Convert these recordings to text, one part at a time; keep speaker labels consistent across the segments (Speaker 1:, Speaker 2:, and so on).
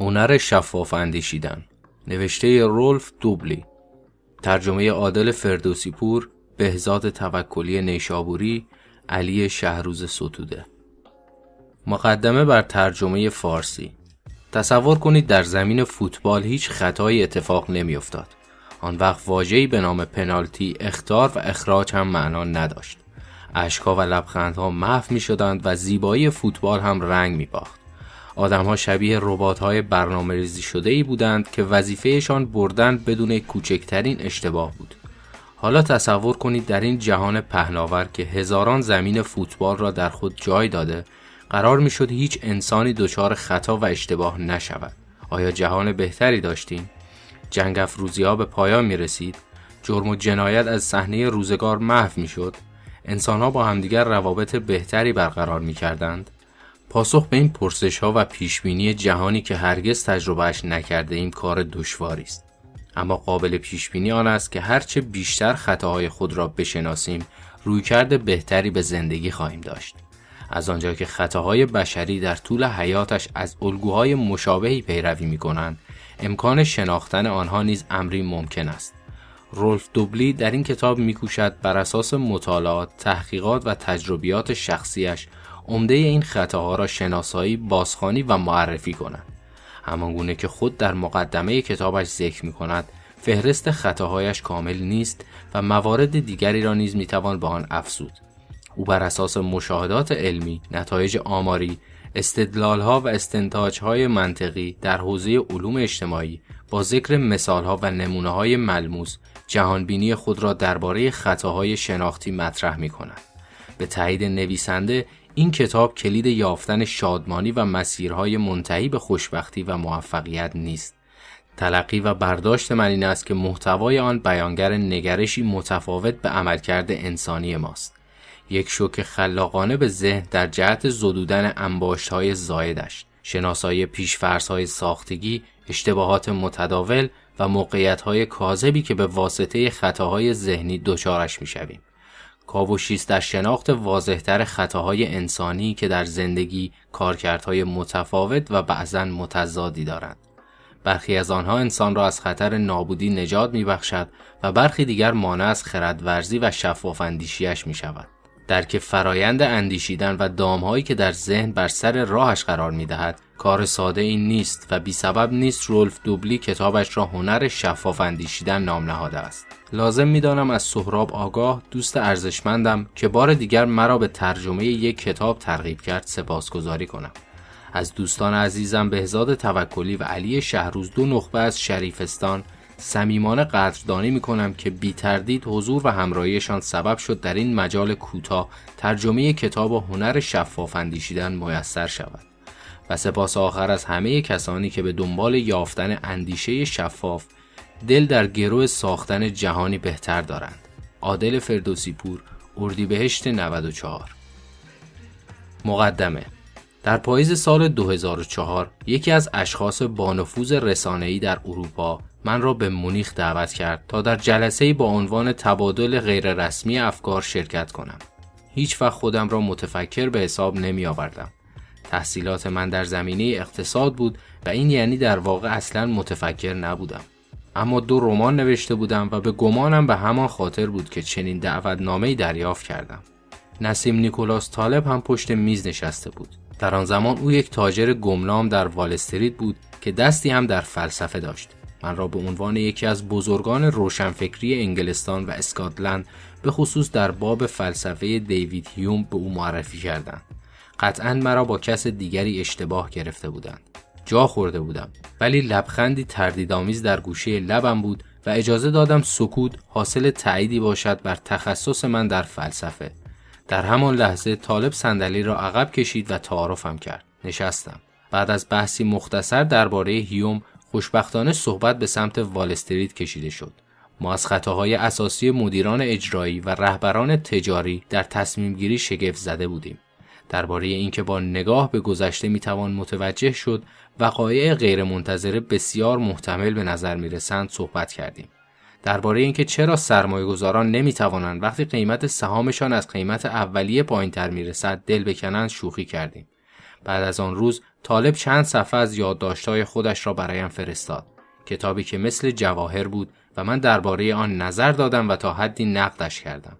Speaker 1: هنر شفاف اندیشیدن نوشته رولف دوبلی ترجمه عادل فردوسی پور بهزاد توکلی نیشابوری علی شهروز ستوده مقدمه بر ترجمه فارسی تصور کنید در زمین فوتبال هیچ خطایی اتفاق نمیافتاد. آن وقت واجهی به نام پنالتی اختار و اخراج هم معنا نداشت. اشکا و لبخندها محو می شدند و زیبایی فوتبال هم رنگ می باخت. آدمها شبیه ربات های برنامه ریزی شده ای بودند که وظیفهشان بردن بدون کوچکترین اشتباه بود. حالا تصور کنید در این جهان پهناور که هزاران زمین فوتبال را در خود جای داده قرار می شد هیچ انسانی دچار خطا و اشتباه نشود. آیا جهان بهتری داشتیم؟ جنگ افروزی ها به پایان می رسید؟ جرم و جنایت از صحنه روزگار محو می شد؟ انسان ها با همدیگر روابط بهتری برقرار می کردند؟ پاسخ به این پرسش ها و پیشبینی جهانی که هرگز تجربهش نکرده ایم کار دشواری است. اما قابل پیشبینی آن است که هرچه بیشتر خطاهای خود را بشناسیم رویکرد بهتری به زندگی خواهیم داشت. از آنجا که خطاهای بشری در طول حیاتش از الگوهای مشابهی پیروی می کنند، امکان شناختن آنها نیز امری ممکن است. رولف دوبلی در این کتاب میکوشد بر اساس مطالعات، تحقیقات و تجربیات شخصیش عمده این خطاها را شناسایی، بازخوانی و معرفی کند. همانگونه که خود در مقدمه کتابش ذکر می کند فهرست خطاهایش کامل نیست و موارد دیگری را نیز می‌توان به آن افزود. او بر اساس مشاهدات علمی، نتایج آماری، استدلالها و استنتاجهای منطقی در حوزه علوم اجتماعی با ذکر مثالها و نمونه های ملموس جهانبینی خود را درباره خطاهای شناختی مطرح می کند. به تایید نویسنده این کتاب کلید یافتن شادمانی و مسیرهای منتهی به خوشبختی و موفقیت نیست. تلقی و برداشت من این است که محتوای آن بیانگر نگرشی متفاوت به عملکرد انسانی ماست. یک شوک خلاقانه به ذهن در جهت زدودن انباشت های زایدش شناسایی پیشفرس های ساختگی اشتباهات متداول و موقعیت های کاذبی که به واسطه خطاهای ذهنی دچارش می‌شویم کاوشیست در شناخت واضحتر خطاهای انسانی که در زندگی کارکردهای متفاوت و بعضا متضادی دارند برخی از آنها انسان را از خطر نابودی نجات میبخشد و برخی دیگر مانع از خردورزی و شفاف اندیشیش می شود. درک فرایند اندیشیدن و دامهایی که در ذهن بر سر راهش قرار می دهد کار ساده این نیست و بی سبب نیست رولف دوبلی کتابش را هنر شفاف اندیشیدن نام نهاده است. لازم می‌دانم از سهراب آگاه دوست ارزشمندم که بار دیگر مرا به ترجمه یک کتاب ترغیب کرد سپاسگزاری کنم. از دوستان عزیزم بهزاد توکلی و علی شهروز دو نخبه از شریفستان صمیمانه قدردانی می کنم که بی تردید حضور و همراهیشان سبب شد در این مجال کوتاه ترجمه کتاب و هنر شفاف اندیشیدن میسر شود و سپاس آخر از همه کسانی که به دنبال یافتن اندیشه شفاف دل در گروه ساختن جهانی بهتر دارند عادل فردوسی پور اردیبهشت 94 مقدمه در پاییز سال 2004 یکی از اشخاص بانفوذ رسانه‌ای در اروپا من را به مونیخ دعوت کرد تا در جلسه با عنوان تبادل غیررسمی افکار شرکت کنم. هیچ وقت خودم را متفکر به حساب نمی آوردم. تحصیلات من در زمینه اقتصاد بود و این یعنی در واقع اصلا متفکر نبودم. اما دو رمان نوشته بودم و به گمانم به همان خاطر بود که چنین دعوتنامه دریافت کردم. نسیم نیکولاس طالب هم پشت میز نشسته بود. در آن زمان او یک تاجر گمنام در والستریت بود که دستی هم در فلسفه داشت. من را به عنوان یکی از بزرگان روشنفکری انگلستان و اسکاتلند به خصوص در باب فلسفه دیوید هیوم به او معرفی کردند. قطعا مرا با کس دیگری اشتباه گرفته بودند. جا خورده بودم ولی لبخندی تردیدآمیز در گوشه لبم بود و اجازه دادم سکوت حاصل تأییدی باشد بر تخصص من در فلسفه. در همان لحظه طالب صندلی را عقب کشید و تعارفم کرد. نشستم. بعد از بحثی مختصر درباره هیوم خوشبختانه صحبت به سمت والستریت کشیده شد. ما از خطاهای اساسی مدیران اجرایی و رهبران تجاری در تصمیم گیری شگفت زده بودیم. درباره اینکه با نگاه به گذشته می‌توان متوجه شد وقایع غیرمنتظره بسیار محتمل به نظر می‌رسند صحبت کردیم. درباره اینکه چرا سرمایه گذاران نمی توانند وقتی قیمت سهامشان از قیمت اولیه پایین تر می رسد دل بکنند شوخی کردیم. بعد از آن روز طالب چند صفحه از یادداشت‌های خودش را برایم فرستاد. کتابی که مثل جواهر بود و من درباره آن نظر دادم و تا حدی نقدش کردم.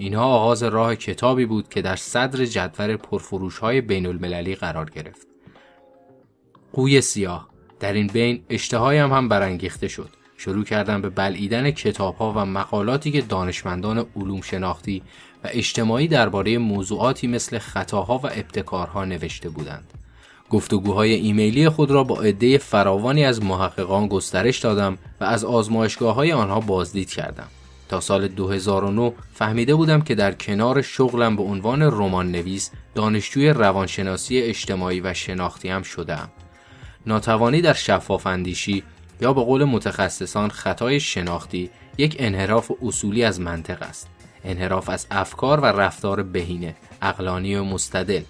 Speaker 1: اینها آغاز راه کتابی بود که در صدر جدول پرفروش های بین المللی قرار گرفت. قوی سیاه در این بین اشتهایم هم برانگیخته شد. شروع کردم به بلعیدن کتاب ها و مقالاتی که دانشمندان علوم شناختی و اجتماعی درباره موضوعاتی مثل خطاها و ابتکارها نوشته بودند. گفتگوهای ایمیلی خود را با عده فراوانی از محققان گسترش دادم و از آزمایشگاه های آنها بازدید کردم. تا سال 2009 فهمیده بودم که در کنار شغلم به عنوان رمان نویس دانشجوی روانشناسی اجتماعی و شناختی هم شدم. ناتوانی در شفاف اندیشی یا به قول متخصصان خطای شناختی یک انحراف اصولی از منطق است. انحراف از افکار و رفتار بهینه، اقلانی و مستدل.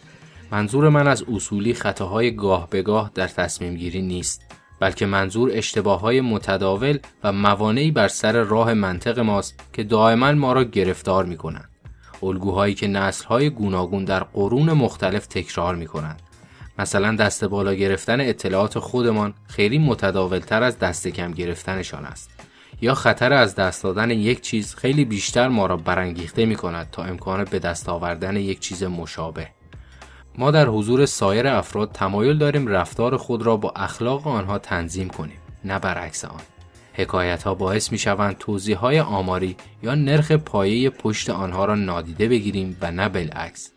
Speaker 1: منظور من از اصولی خطاهای گاه به گاه در تصمیم گیری نیست. بلکه منظور اشتباه های متداول و موانعی بر سر راه منطق ماست که دائما ما را گرفتار می کنند. الگوهایی که نسل های گوناگون در قرون مختلف تکرار می کنند. مثلا دست بالا گرفتن اطلاعات خودمان خیلی متداول تر از دست کم گرفتنشان است. یا خطر از دست دادن یک چیز خیلی بیشتر ما را برانگیخته می کند تا امکان به دست آوردن یک چیز مشابه. ما در حضور سایر افراد تمایل داریم رفتار خود را با اخلاق آنها تنظیم کنیم نه برعکس آن. حکایت ها باعث می شوند توضیح های آماری یا نرخ پایه پشت آنها را نادیده بگیریم و نه بالعکس.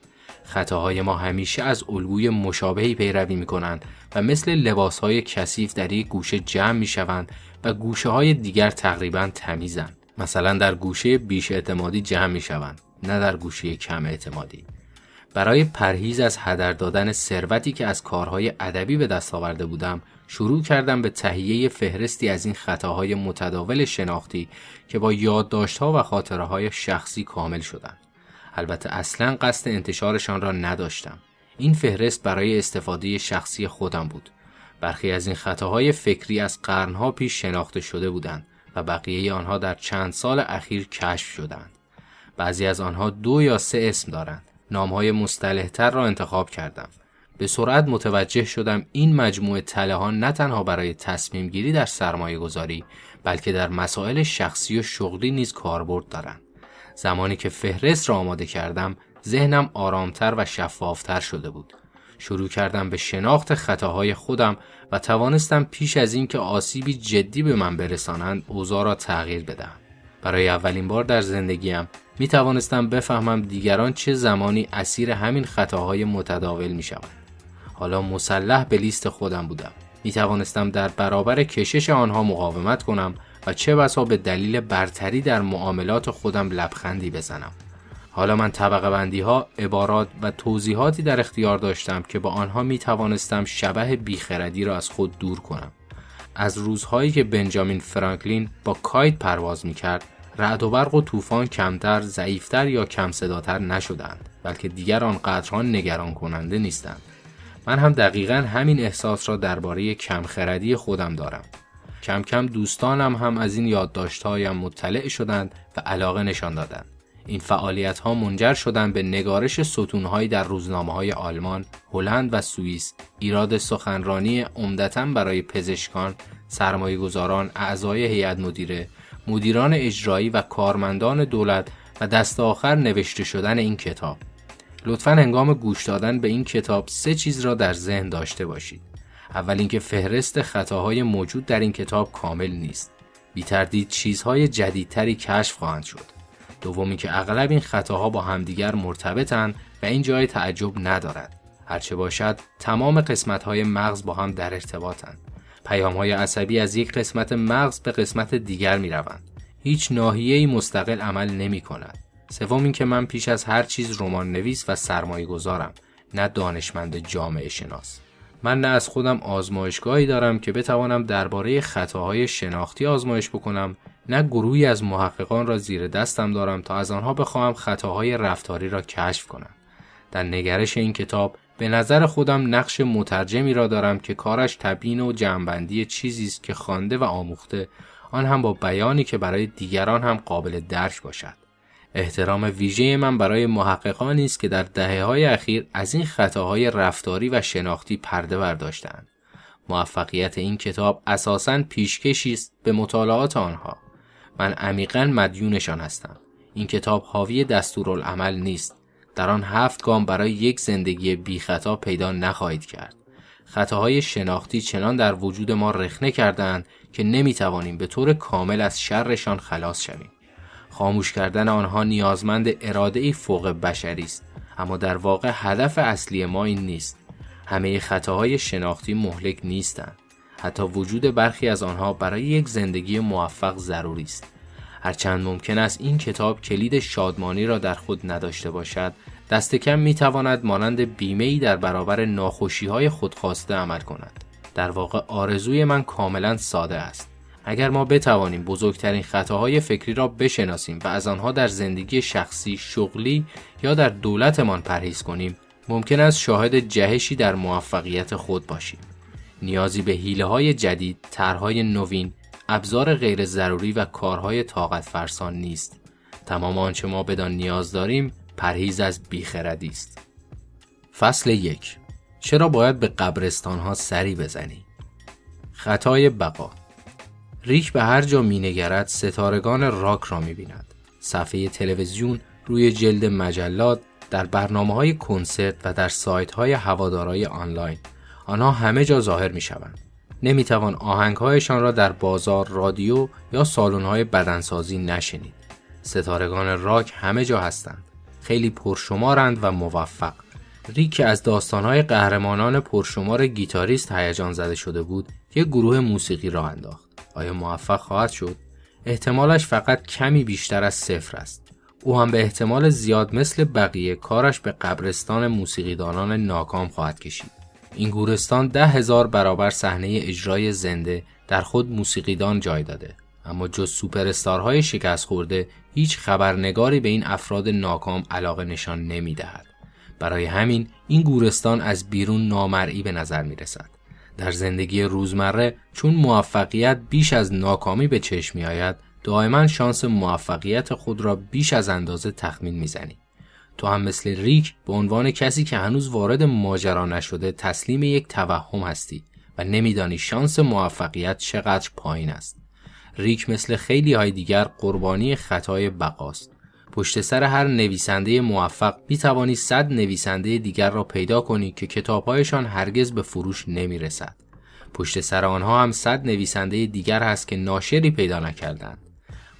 Speaker 1: خطاهای ما همیشه از الگوی مشابهی پیروی می کنند و مثل لباس های کثیف در یک گوشه جمع می شوند و گوشه های دیگر تقریبا تمیزند. مثلا در گوشه بیش اعتمادی جمع می شوند نه در گوشه کم اعتمادی. برای پرهیز از هدر دادن ثروتی که از کارهای ادبی به دست آورده بودم شروع کردم به تهیه فهرستی از این خطاهای متداول شناختی که با یادداشتها و خاطره های شخصی کامل شدند. البته اصلا قصد انتشارشان را نداشتم. این فهرست برای استفاده شخصی خودم بود. برخی از این خطاهای فکری از قرنها پیش شناخته شده بودند و بقیه آنها در چند سال اخیر کشف شدند. بعضی از آنها دو یا سه اسم دارند. نامهای مستلحتر را انتخاب کردم. به سرعت متوجه شدم این مجموعه تله ها نه تنها برای تصمیم گیری در سرمایه گذاری بلکه در مسائل شخصی و شغلی نیز کاربرد دارند. زمانی که فهرست را آماده کردم ذهنم آرامتر و شفافتر شده بود. شروع کردم به شناخت خطاهای خودم و توانستم پیش از اینکه آسیبی جدی به من برسانند اوضاع را تغییر بدهم. برای اولین بار در زندگیم می توانستم بفهمم دیگران چه زمانی اسیر همین خطاهای متداول می شوند. حالا مسلح به لیست خودم بودم. می توانستم در برابر کشش آنها مقاومت کنم و چه بسا به دلیل برتری در معاملات خودم لبخندی بزنم. حالا من طبقه بندی ها، عبارات و توضیحاتی در اختیار داشتم که با آنها می توانستم شبه بیخردی را از خود دور کنم. از روزهایی که بنجامین فرانکلین با کایت پرواز می کرد رعد و برق و طوفان کمتر، ضعیفتر یا کم صداتر نشدند بلکه دیگر آنقدرها نگران کننده نیستند. من هم دقیقا همین احساس را درباره کمخردی خودم دارم. کم کم دوستانم هم از این یادداشتهایم مطلع شدند و علاقه نشان دادند. این فعالیت ها منجر شدند به نگارش ستونهایی در روزنامه های آلمان، هلند و سوئیس، ایراد سخنرانی عمدتا برای پزشکان، سرمایه گذاران، اعضای هیئت مدیره، مدیران اجرایی و کارمندان دولت و دست آخر نوشته شدن این کتاب. لطفا هنگام گوش دادن به این کتاب سه چیز را در ذهن داشته باشید. اول اینکه فهرست خطاهای موجود در این کتاب کامل نیست. بی تردید چیزهای جدیدتری کشف خواهند شد. دومی که اغلب این خطاها با همدیگر مرتبطند و این جای تعجب ندارد. هرچه باشد تمام قسمتهای مغز با هم در ارتباطند. پیام های عصبی از یک قسمت مغز به قسمت دیگر می روند. هیچ ناحیه‌ای مستقل عمل نمی کند. سوم اینکه من پیش از هر چیز رمان نویس و سرمایه گذارم نه دانشمند جامعه شناس. من نه از خودم آزمایشگاهی دارم که بتوانم درباره خطاهای شناختی آزمایش بکنم نه گروهی از محققان را زیر دستم دارم تا از آنها بخواهم خطاهای رفتاری را کشف کنم. در نگرش این کتاب به نظر خودم نقش مترجمی را دارم که کارش تبیین و جمعبندی چیزی است که خوانده و آموخته آن هم با بیانی که برای دیگران هم قابل درک باشد احترام ویژه من برای محققانی است که در دهه های اخیر از این خطاهای رفتاری و شناختی پرده برداشتند. موفقیت این کتاب اساساً پیشکشی است به مطالعات آنها. من عمیقا مدیونشان هستم. این کتاب حاوی دستورالعمل نیست. در آن هفت گام برای یک زندگی بی خطا پیدا نخواهید کرد. خطاهای شناختی چنان در وجود ما رخنه کردند که نمی‌توانیم به طور کامل از شرشان خلاص شویم. خاموش کردن آنها نیازمند اراده ای فوق بشری است اما در واقع هدف اصلی ما این نیست همه خطاهای شناختی مهلک نیستند حتی وجود برخی از آنها برای یک زندگی موفق ضروری است هرچند ممکن است این کتاب کلید شادمانی را در خود نداشته باشد دست کم می تواند مانند بیمه ای در برابر ناخوشی های خودخواسته عمل کند در واقع آرزوی من کاملا ساده است اگر ما بتوانیم بزرگترین خطاهای فکری را بشناسیم و از آنها در زندگی شخصی، شغلی یا در دولتمان پرهیز کنیم، ممکن است شاهد جهشی در موفقیت خود باشیم. نیازی به حیله های جدید، طرحهای نوین، ابزار غیر ضروری و کارهای طاقت فرسان نیست. تمام آنچه ما بدان نیاز داریم پرهیز از بیخردی است. فصل یک چرا باید به قبرستان ها سری بزنی؟ خطای بقا ریک به هر جا مینگرد ستارگان راک را می‌بیند. صفحه تلویزیون روی جلد مجلات در برنامه های کنسرت و در سایت های هوادارای آنلاین آنها همه جا ظاهر می شوند. نمی توان آهنگهایشان را در بازار، رادیو یا سالن های بدنسازی نشنید. ستارگان راک همه جا هستند. خیلی پرشمارند و موفق. ریک از داستانهای قهرمانان پرشمار گیتاریست هیجان زده شده بود، یک گروه موسیقی را انداخت. آیا موفق خواهد شد؟ احتمالش فقط کمی بیشتر از صفر است. او هم به احتمال زیاد مثل بقیه کارش به قبرستان موسیقیدانان ناکام خواهد کشید. این گورستان ده هزار برابر صحنه اجرای زنده در خود موسیقیدان جای داده. اما جز سوپرستارهای شکست خورده هیچ خبرنگاری به این افراد ناکام علاقه نشان نمی دهد. برای همین این گورستان از بیرون نامرئی به نظر می رسد. در زندگی روزمره چون موفقیت بیش از ناکامی به چشم می آید دائما شانس موفقیت خود را بیش از اندازه تخمین می‌زنی. تو هم مثل ریک به عنوان کسی که هنوز وارد ماجرا نشده تسلیم یک توهم هستی و نمیدانی شانس موفقیت چقدر پایین است. ریک مثل خیلی های دیگر قربانی خطای بقاست. پشت سر هر نویسنده موفق می توانی صد نویسنده دیگر را پیدا کنی که کتابهایشان هرگز به فروش نمی رسد. پشت سر آنها هم صد نویسنده دیگر هست که ناشری پیدا نکردند.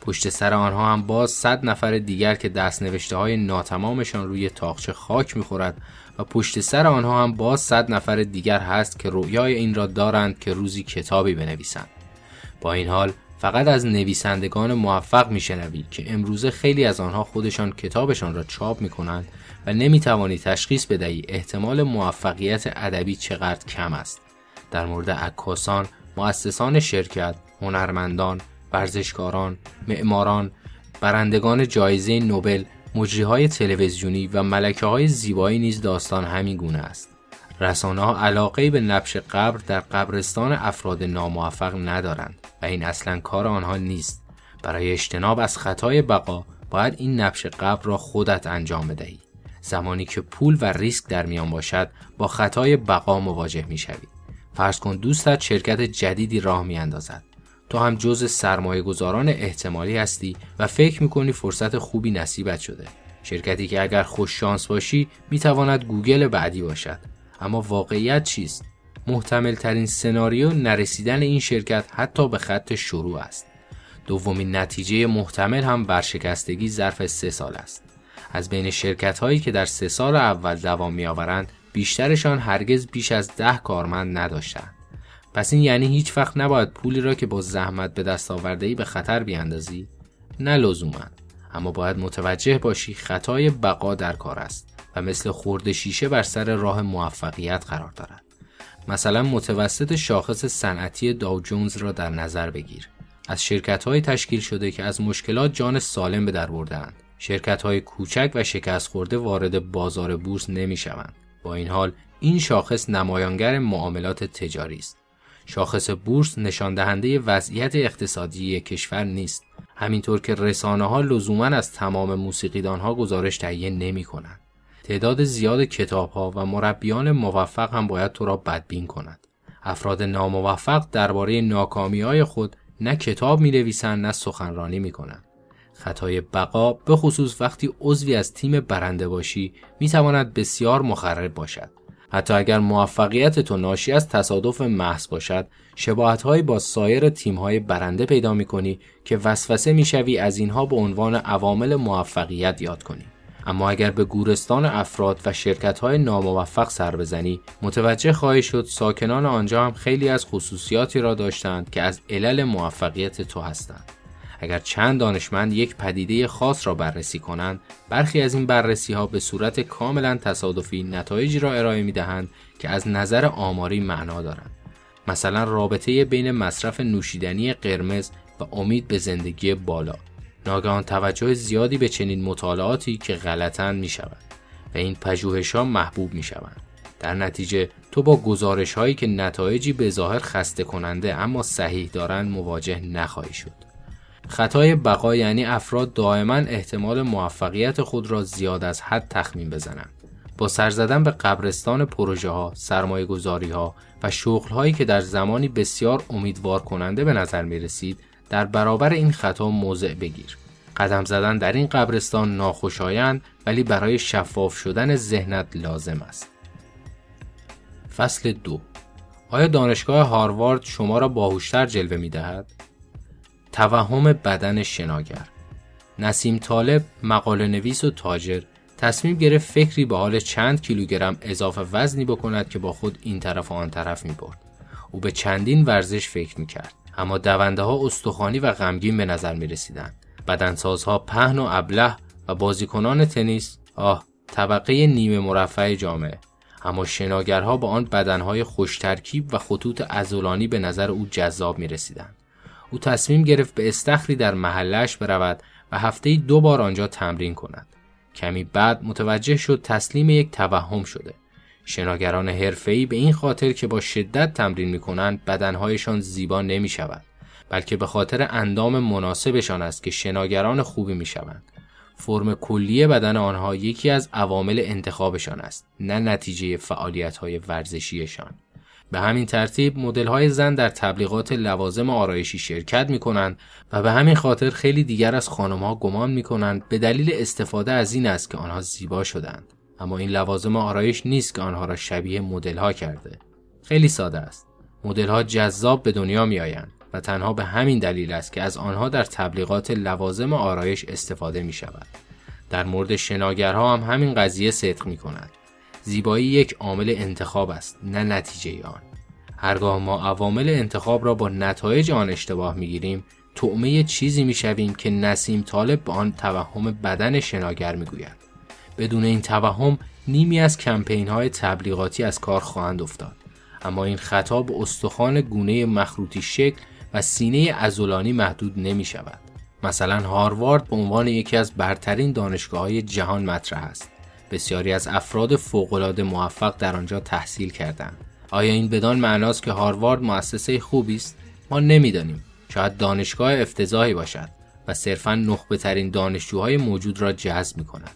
Speaker 1: پشت سر آنها هم باز صد نفر دیگر که دست نوشته های ناتمامشان روی تاخچه خاک می‌خورد و پشت سر آنها هم باز صد نفر دیگر هست که رویای این را دارند که روزی کتابی بنویسند. با این حال فقط از نویسندگان موفق میشنوی که امروزه خیلی از آنها خودشان کتابشان را چاپ می‌کنند و نمی‌توانی تشخیص بدهی احتمال موفقیت ادبی چقدر کم است در مورد عکاسان مؤسسان شرکت هنرمندان ورزشکاران معماران برندگان جایزه نوبل مجریهای تلویزیونی و ملکه های زیبایی نیز داستان همین گونه است رسانه ها علاقه به نبش قبر در قبرستان افراد ناموفق ندارند و این اصلا کار آنها نیست برای اجتناب از خطای بقا باید این نبش قبر را خودت انجام بدهی زمانی که پول و ریسک در میان باشد با خطای بقا مواجه می شوی. فرض کن دوستت شرکت جدیدی راه می اندازد. تو هم جز سرمایه گذاران احتمالی هستی و فکر می کنی فرصت خوبی نصیبت شده. شرکتی که اگر خوش شانس باشی می تواند گوگل بعدی باشد. اما واقعیت چیست؟ محتمل ترین سناریو نرسیدن این شرکت حتی به خط شروع است. دومین نتیجه محتمل هم برشکستگی ظرف سه سال است. از بین شرکت هایی که در سه سال اول دوام می آورند بیشترشان هرگز بیش از ده کارمند نداشتند. پس این یعنی هیچ وقت نباید پولی را که با زحمت به دست آورده به خطر بیاندازی؟ نه لزوما اما باید متوجه باشی خطای بقا در کار است و مثل خورد شیشه بر سر راه موفقیت قرار دارد. مثلا متوسط شاخص صنعتی داو جونز را در نظر بگیر. از شرکت های تشکیل شده که از مشکلات جان سالم به در بردهاند. شرکت های کوچک و شکست خورده وارد بازار بورس نمی شوند. با این حال این شاخص نمایانگر معاملات تجاری است. شاخص بورس نشان دهنده وضعیت اقتصادی کشور نیست همینطور که رسانه ها لزوما از تمام موسیقیدان ها گزارش تهیه نمی کنند. تعداد زیاد کتاب ها و مربیان موفق هم باید تو را بدبین کند. افراد ناموفق درباره ناکامی های خود نه کتاب می نویسند نه سخنرانی می کنند. خطای بقا به خصوص وقتی عضوی از تیم برنده باشی می تواند بسیار مخرب باشد. حتی اگر موفقیت تو ناشی از تصادف محض باشد شباهتهایی با سایر تیمهای برنده پیدا می کنی که وسوسه می شوی از اینها به عنوان عوامل موفقیت یاد کنی. اما اگر به گورستان افراد و شرکت های ناموفق سر بزنی متوجه خواهی شد ساکنان آنجا هم خیلی از خصوصیاتی را داشتند که از علل موفقیت تو هستند اگر چند دانشمند یک پدیده خاص را بررسی کنند برخی از این بررسی ها به صورت کاملا تصادفی نتایجی را ارائه می دهند که از نظر آماری معنا دارند مثلا رابطه بین مصرف نوشیدنی قرمز و امید به زندگی بالا ناگهان توجه زیادی به چنین مطالعاتی که غلطن می شود و این پژوهش ها محبوب می شوند. در نتیجه تو با گزارش هایی که نتایجی به ظاهر خسته کننده اما صحیح دارند مواجه نخواهی شد. خطای بقا یعنی افراد دائما احتمال موفقیت خود را زیاد از حد تخمین بزنند. با سر زدن به قبرستان پروژه ها، سرمایه گذاری ها و شغل هایی که در زمانی بسیار امیدوار کننده به نظر می رسید در برابر این خطا موضع بگیر. قدم زدن در این قبرستان ناخوشایند ولی برای شفاف شدن ذهنت لازم است. فصل دو آیا دانشگاه هاروارد شما را باهوشتر جلوه می دهد؟ توهم بدن شناگر نسیم طالب مقاله نویس و تاجر تصمیم گرفت فکری به حال چند کیلوگرم اضافه وزنی بکند که با خود این طرف و آن طرف می برد. او به چندین ورزش فکر می کرد. اما دونده ها استخوانی و غمگین به نظر می رسیدن. بدنسازها پهن و ابله و بازیکنان تنیس آه طبقه نیمه مرفع جامعه اما شناگرها با آن بدنهای خوشترکیب و خطوط ازولانی به نظر او جذاب می رسیدن. او تصمیم گرفت به استخری در محلش برود و هفته دو بار آنجا تمرین کند. کمی بعد متوجه شد تسلیم یک توهم شده. شناگران حرفه‌ای به این خاطر که با شدت تمرین می‌کنند بدنهایشان زیبا نمی‌شود بلکه به خاطر اندام مناسبشان است که شناگران خوبی می‌شوند فرم کلی بدن آنها یکی از عوامل انتخابشان است نه نتیجه فعالیت‌های ورزشیشان به همین ترتیب مدل‌های زن در تبلیغات لوازم آرایشی شرکت می کنند و به همین خاطر خیلی دیگر از خانمها گمان می کنند به دلیل استفاده از این است که آنها زیبا شدند. اما این لوازم آرایش نیست که آنها را شبیه مدل ها کرده. خیلی ساده است. مدل ها جذاب به دنیا می آیند و تنها به همین دلیل است که از آنها در تبلیغات لوازم آرایش استفاده می شود در مورد شناگرها هم همین قضیه صدق می کند زیبایی یک عامل انتخاب است نه نتیجه آن. هرگاه ما عوامل انتخاب را با نتایج آن اشتباه می گیریم تعمه چیزی می شویم که نسیم طالب به آن توهم بدن شناگر می گوید. بدون این توهم نیمی از کمپین های تبلیغاتی از کار خواهند افتاد. اما این خطا به استخوان گونه مخروطی شکل و سینه ازولانی محدود نمی شود مثلا هاروارد به عنوان یکی از برترین دانشگاه های جهان مطرح است. بسیاری از افراد فوقالعاده موفق در آنجا تحصیل کردند آیا این بدان معناست که هاروارد مؤسسه خوبی است ما نمی‌دانیم شاید دانشگاه افتضاحی باشد و صرفا نخبه ترین دانشجوهای موجود را جذب می کند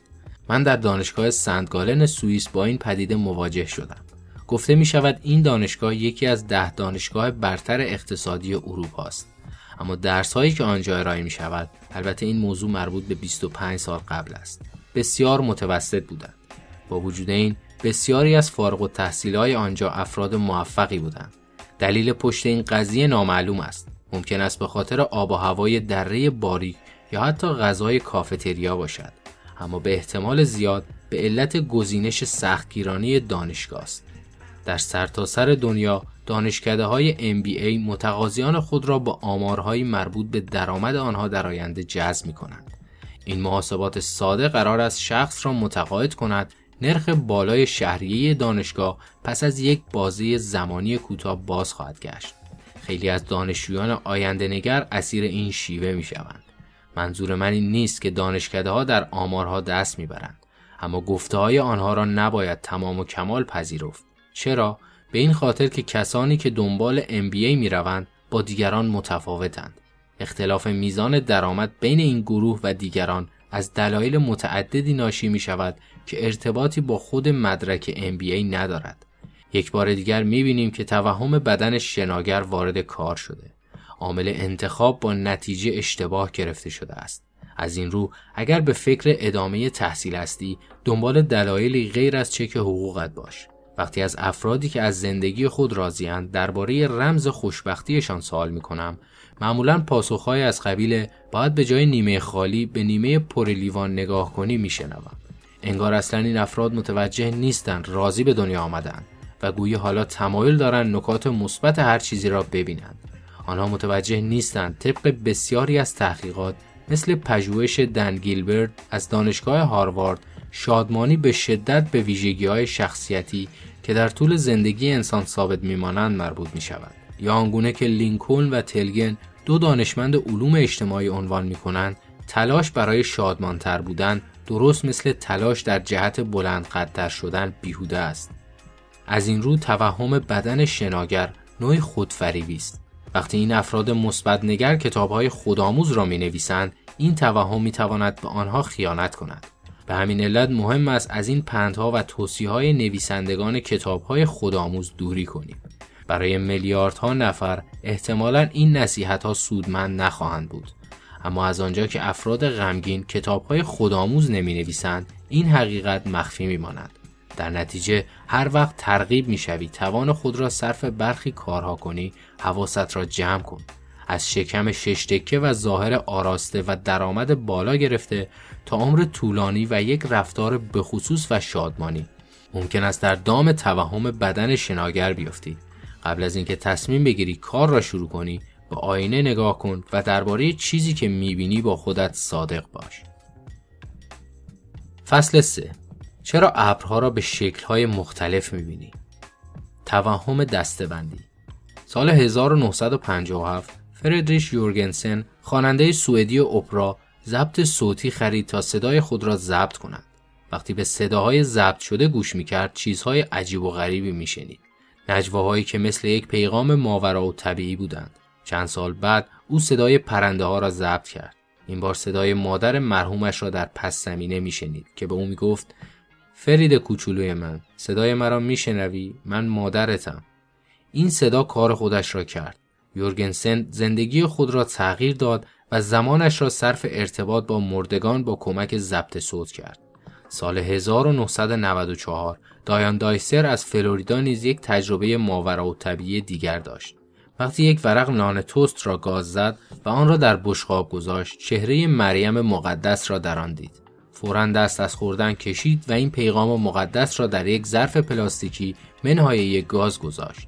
Speaker 1: من در دانشگاه سندگالن سوئیس با این پدیده مواجه شدم. گفته می شود این دانشگاه یکی از ده دانشگاه برتر اقتصادی اروپا است. اما درس هایی که آنجا ارائه می شود البته این موضوع مربوط به 25 سال قبل است. بسیار متوسط بودند. با وجود این بسیاری از فارغ و تحصیل های آنجا افراد موفقی بودند. دلیل پشت این قضیه نامعلوم است. ممکن است به خاطر آب و هوای دره باریک یا حتی غذای کافتریا باشد. اما به احتمال زیاد به علت گزینش سختگیرانی دانشگاه است. در سرتاسر سر دنیا دانشکده های MBA متقاضیان خود را با آمارهایی مربوط به درآمد آنها در آینده جذب می کنند. این محاسبات ساده قرار است شخص را متقاعد کند نرخ بالای شهریه دانشگاه پس از یک بازه زمانی کوتاه باز خواهد گشت. خیلی از دانشجویان آینده نگر اسیر این شیوه می شوند. منظور من این نیست که دانشکده ها در آمارها دست می‌برند اما گفته های آنها را نباید تمام و کمال پذیرفت چرا به این خاطر که کسانی که دنبال MBA می روند با دیگران متفاوتند اختلاف میزان درآمد بین این گروه و دیگران از دلایل متعددی ناشی می شود که ارتباطی با خود مدرک MBA ندارد. یک بار دیگر می بینیم که توهم بدن شناگر وارد کار شده. عامل انتخاب با نتیجه اشتباه گرفته شده است. از این رو اگر به فکر ادامه تحصیل هستی دنبال دلایلی غیر از چک حقوقت باش. وقتی از افرادی که از زندگی خود راضیند درباره رمز خوشبختیشان سوال می کنم معمولا پاسخهای از قبیل باید به جای نیمه خالی به نیمه پر لیوان نگاه کنی میشنوم انگار اصلا این افراد متوجه نیستند راضی به دنیا آمدن و گویی حالا تمایل دارند نکات مثبت هر چیزی را ببینند آنها متوجه نیستند طبق بسیاری از تحقیقات مثل پژوهش دن گیلبرت از دانشگاه هاروارد شادمانی به شدت به ویژگی های شخصیتی که در طول زندگی انسان ثابت میمانند مربوط می شود. یا آنگونه که لینکلن و تلگن دو دانشمند علوم اجتماعی عنوان می کنند تلاش برای شادمانتر بودن درست مثل تلاش در جهت بلند قدر شدن بیهوده است. از این رو توهم بدن شناگر نوعی خودفریبی است. وقتی این افراد مثبت نگر کتابهای خودآموز را می نویسند این توهم می تواند به آنها خیانت کند. به همین علت مهم است از این پندها و توصیه های نویسندگان کتابهای خودآموز دوری کنیم. برای میلیاردها نفر احتمالا این نصیحت ها سودمند نخواهند بود. اما از آنجا که افراد غمگین کتابهای خودآموز نمی نویسند این حقیقت مخفی می ماند. در نتیجه هر وقت ترغیب می شوی توان خود را صرف برخی کارها کنی حواست را جمع کن از شکم ششتکه و ظاهر آراسته و درآمد بالا گرفته تا عمر طولانی و یک رفتار بخصوص و شادمانی ممکن است در دام توهم بدن شناگر بیفتی قبل از اینکه تصمیم بگیری کار را شروع کنی به آینه نگاه کن و درباره چیزی که می‌بینی با خودت صادق باش فصل 3 چرا ابرها را به شکل‌های مختلف می‌بینی؟ توهم دستبندی سال 1957 فردریش یورگنسن خواننده سوئدی اپرا ضبط صوتی خرید تا صدای خود را ضبط کند. وقتی به صداهای ضبط شده گوش می‌کرد چیزهای عجیب و غریبی میشنید. نجواهایی که مثل یک پیغام ماورا و طبیعی بودند. چند سال بعد او صدای پرنده ها را ضبط کرد. این بار صدای مادر مرحومش را در پس زمینه میشنید که به او می‌گفت فرید کوچولوی من صدای مرا میشنوی من مادرتم این صدا کار خودش را کرد یورگنسن زندگی خود را تغییر داد و زمانش را صرف ارتباط با مردگان با کمک ضبط صوت کرد سال 1994 دایان دایسر از فلوریدا نیز یک تجربه ماورا و طبیعی دیگر داشت وقتی یک ورق نان توست را گاز زد و آن را در بشقاب گذاشت چهره مریم مقدس را در آن دید فورا دست از خوردن کشید و این پیغام مقدس را در یک ظرف پلاستیکی منهای یک گاز گذاشت.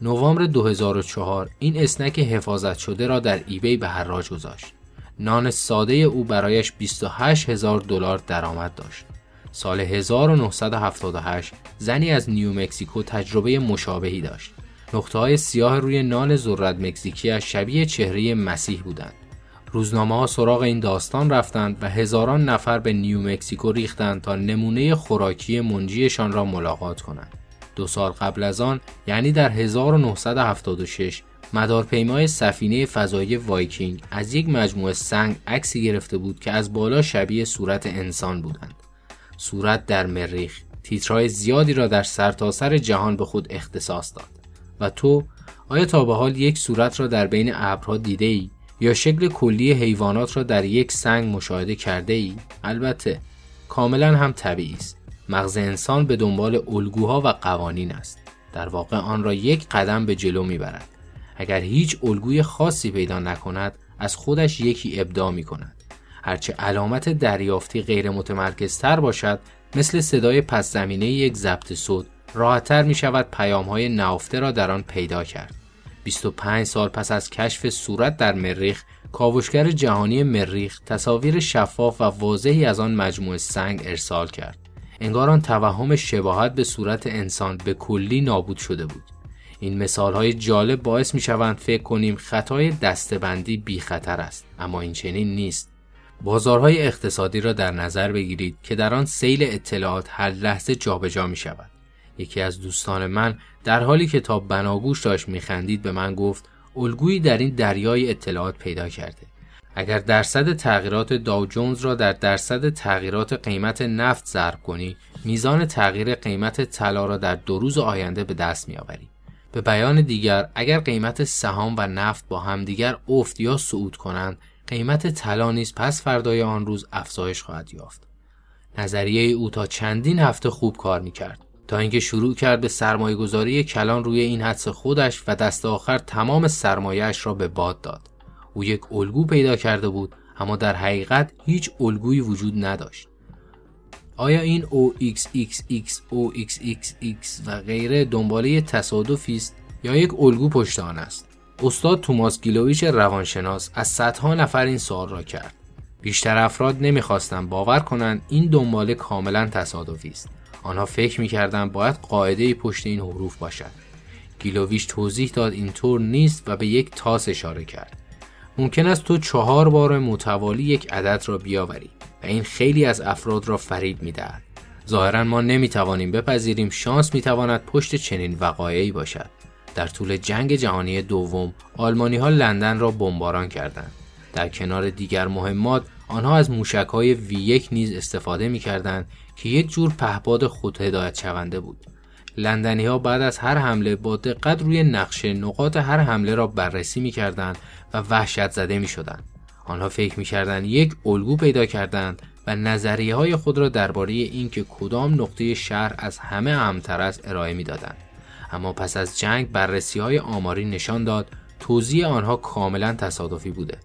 Speaker 1: نوامبر 2004 این اسنک حفاظت شده را در eBay به حراج گذاشت. نان ساده او برایش 28 هزار دلار درآمد داشت. سال 1978 زنی از نیومکسیکو تجربه مشابهی داشت. نقطه های سیاه روی نان ذرت مکزیکی شبیه چهره مسیح بودند. روزنامه ها سراغ این داستان رفتند و هزاران نفر به نیومکسیکو ریختند تا نمونه خوراکی منجیشان را ملاقات کنند. دو سال قبل از آن یعنی در 1976 مدارپیمای سفینه فضایی وایکینگ از یک مجموعه سنگ عکسی گرفته بود که از بالا شبیه صورت انسان بودند. صورت در مریخ تیترهای زیادی را در سرتاسر سر جهان به خود اختصاص داد و تو آیا تا به حال یک صورت را در بین ابرها دیده ای یا شکل کلی حیوانات را در یک سنگ مشاهده کرده ای؟ البته کاملا هم طبیعی است. مغز انسان به دنبال الگوها و قوانین است. در واقع آن را یک قدم به جلو می‌برد. اگر هیچ الگوی خاصی پیدا نکند از خودش یکی ابداع می کند. هرچه علامت دریافتی غیر متمرکزتر باشد مثل صدای پس زمینه یک ضبط صوت راحتتر می شود پیام های نافته را در آن پیدا کرد. 25 سال پس از کشف صورت در مریخ کاوشگر جهانی مریخ تصاویر شفاف و واضحی از آن مجموعه سنگ ارسال کرد انگار آن توهم شباهت به صورت انسان به کلی نابود شده بود این مثال های جالب باعث می شوند فکر کنیم خطای دستبندی بی خطر است اما این چنین نیست. بازارهای اقتصادی را در نظر بگیرید که در آن سیل اطلاعات هر لحظه جابجا می شود یکی از دوستان من در حالی که تا بناگوش داشت میخندید به من گفت الگویی در این دریای اطلاعات پیدا کرده. اگر درصد تغییرات داو جونز را در درصد تغییرات قیمت نفت ضرب کنی میزان تغییر قیمت طلا را در دو روز آینده به دست میآوری. به بیان دیگر اگر قیمت سهام و نفت با همدیگر افت یا صعود کنند قیمت طلا نیز پس فردای آن روز افزایش خواهد یافت. نظریه او تا چندین هفته خوب کار می‌کرد. تا اینکه شروع کرد به سرمایه گذاری کلان روی این حدس خودش و دست آخر تمام سرمایهش را به باد داد. او یک الگو پیدا کرده بود اما در حقیقت هیچ الگویی وجود نداشت. آیا این OXXX, OXXX و غیره دنباله تصادفی است یا یک الگو پشت آن است؟ استاد توماس گیلویچ روانشناس از صدها نفر این سوال را کرد. بیشتر افراد نمی‌خواستند باور کنند این دنباله کاملا تصادفی است. آنها فکر می‌کردند باید قاعده پشت این حروف باشد. گیلوویچ توضیح داد اینطور نیست و به یک تاس اشاره کرد. ممکن است تو چهار بار متوالی یک عدد را بیاوری این خیلی از افراد را فریب می‌دهد. ظاهرا ما نمی‌توانیم بپذیریم شانس می‌تواند پشت چنین وقایعی باشد. در طول جنگ جهانی دوم آلمانی ها لندن را بمباران کردند. در کنار دیگر مهمات آنها از موشک های V1 نیز استفاده می کردند که یک جور پهباد خود هدایت شونده بود. لندنی ها بعد از هر حمله با دقت روی نقشه نقاط هر حمله را بررسی می کردند و وحشت زده می شدند. آنها فکر می کردند یک الگو پیدا کردند و نظریه های خود را درباره اینکه کدام نقطه شهر از همه اهمتر است ارائه می دادند. اما پس از جنگ بررسی های آماری نشان داد توضیح آنها کاملا تصادفی بوده.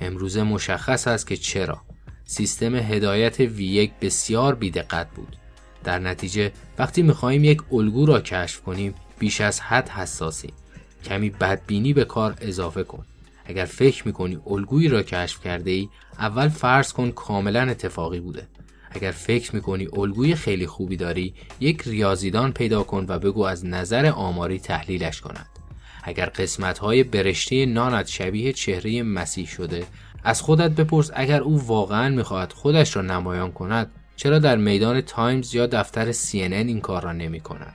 Speaker 1: امروزه مشخص است که چرا. سیستم هدایت V1 بسیار بیدقت بود. در نتیجه وقتی می‌خواهیم یک الگو را کشف کنیم بیش از حد حساسیم. کمی بدبینی به کار اضافه کن. اگر فکر می‌کنی الگویی را کشف کرده ای اول فرض کن کاملا اتفاقی بوده. اگر فکر می‌کنی الگوی خیلی خوبی داری یک ریاضیدان پیدا کن و بگو از نظر آماری تحلیلش کند. اگر قسمت های برشته نانت شبیه چهره مسیح شده از خودت بپرس اگر او واقعا می‌خواهد خودش را نمایان کند چرا در میدان تایمز یا دفتر CNN این کار را نمی کند؟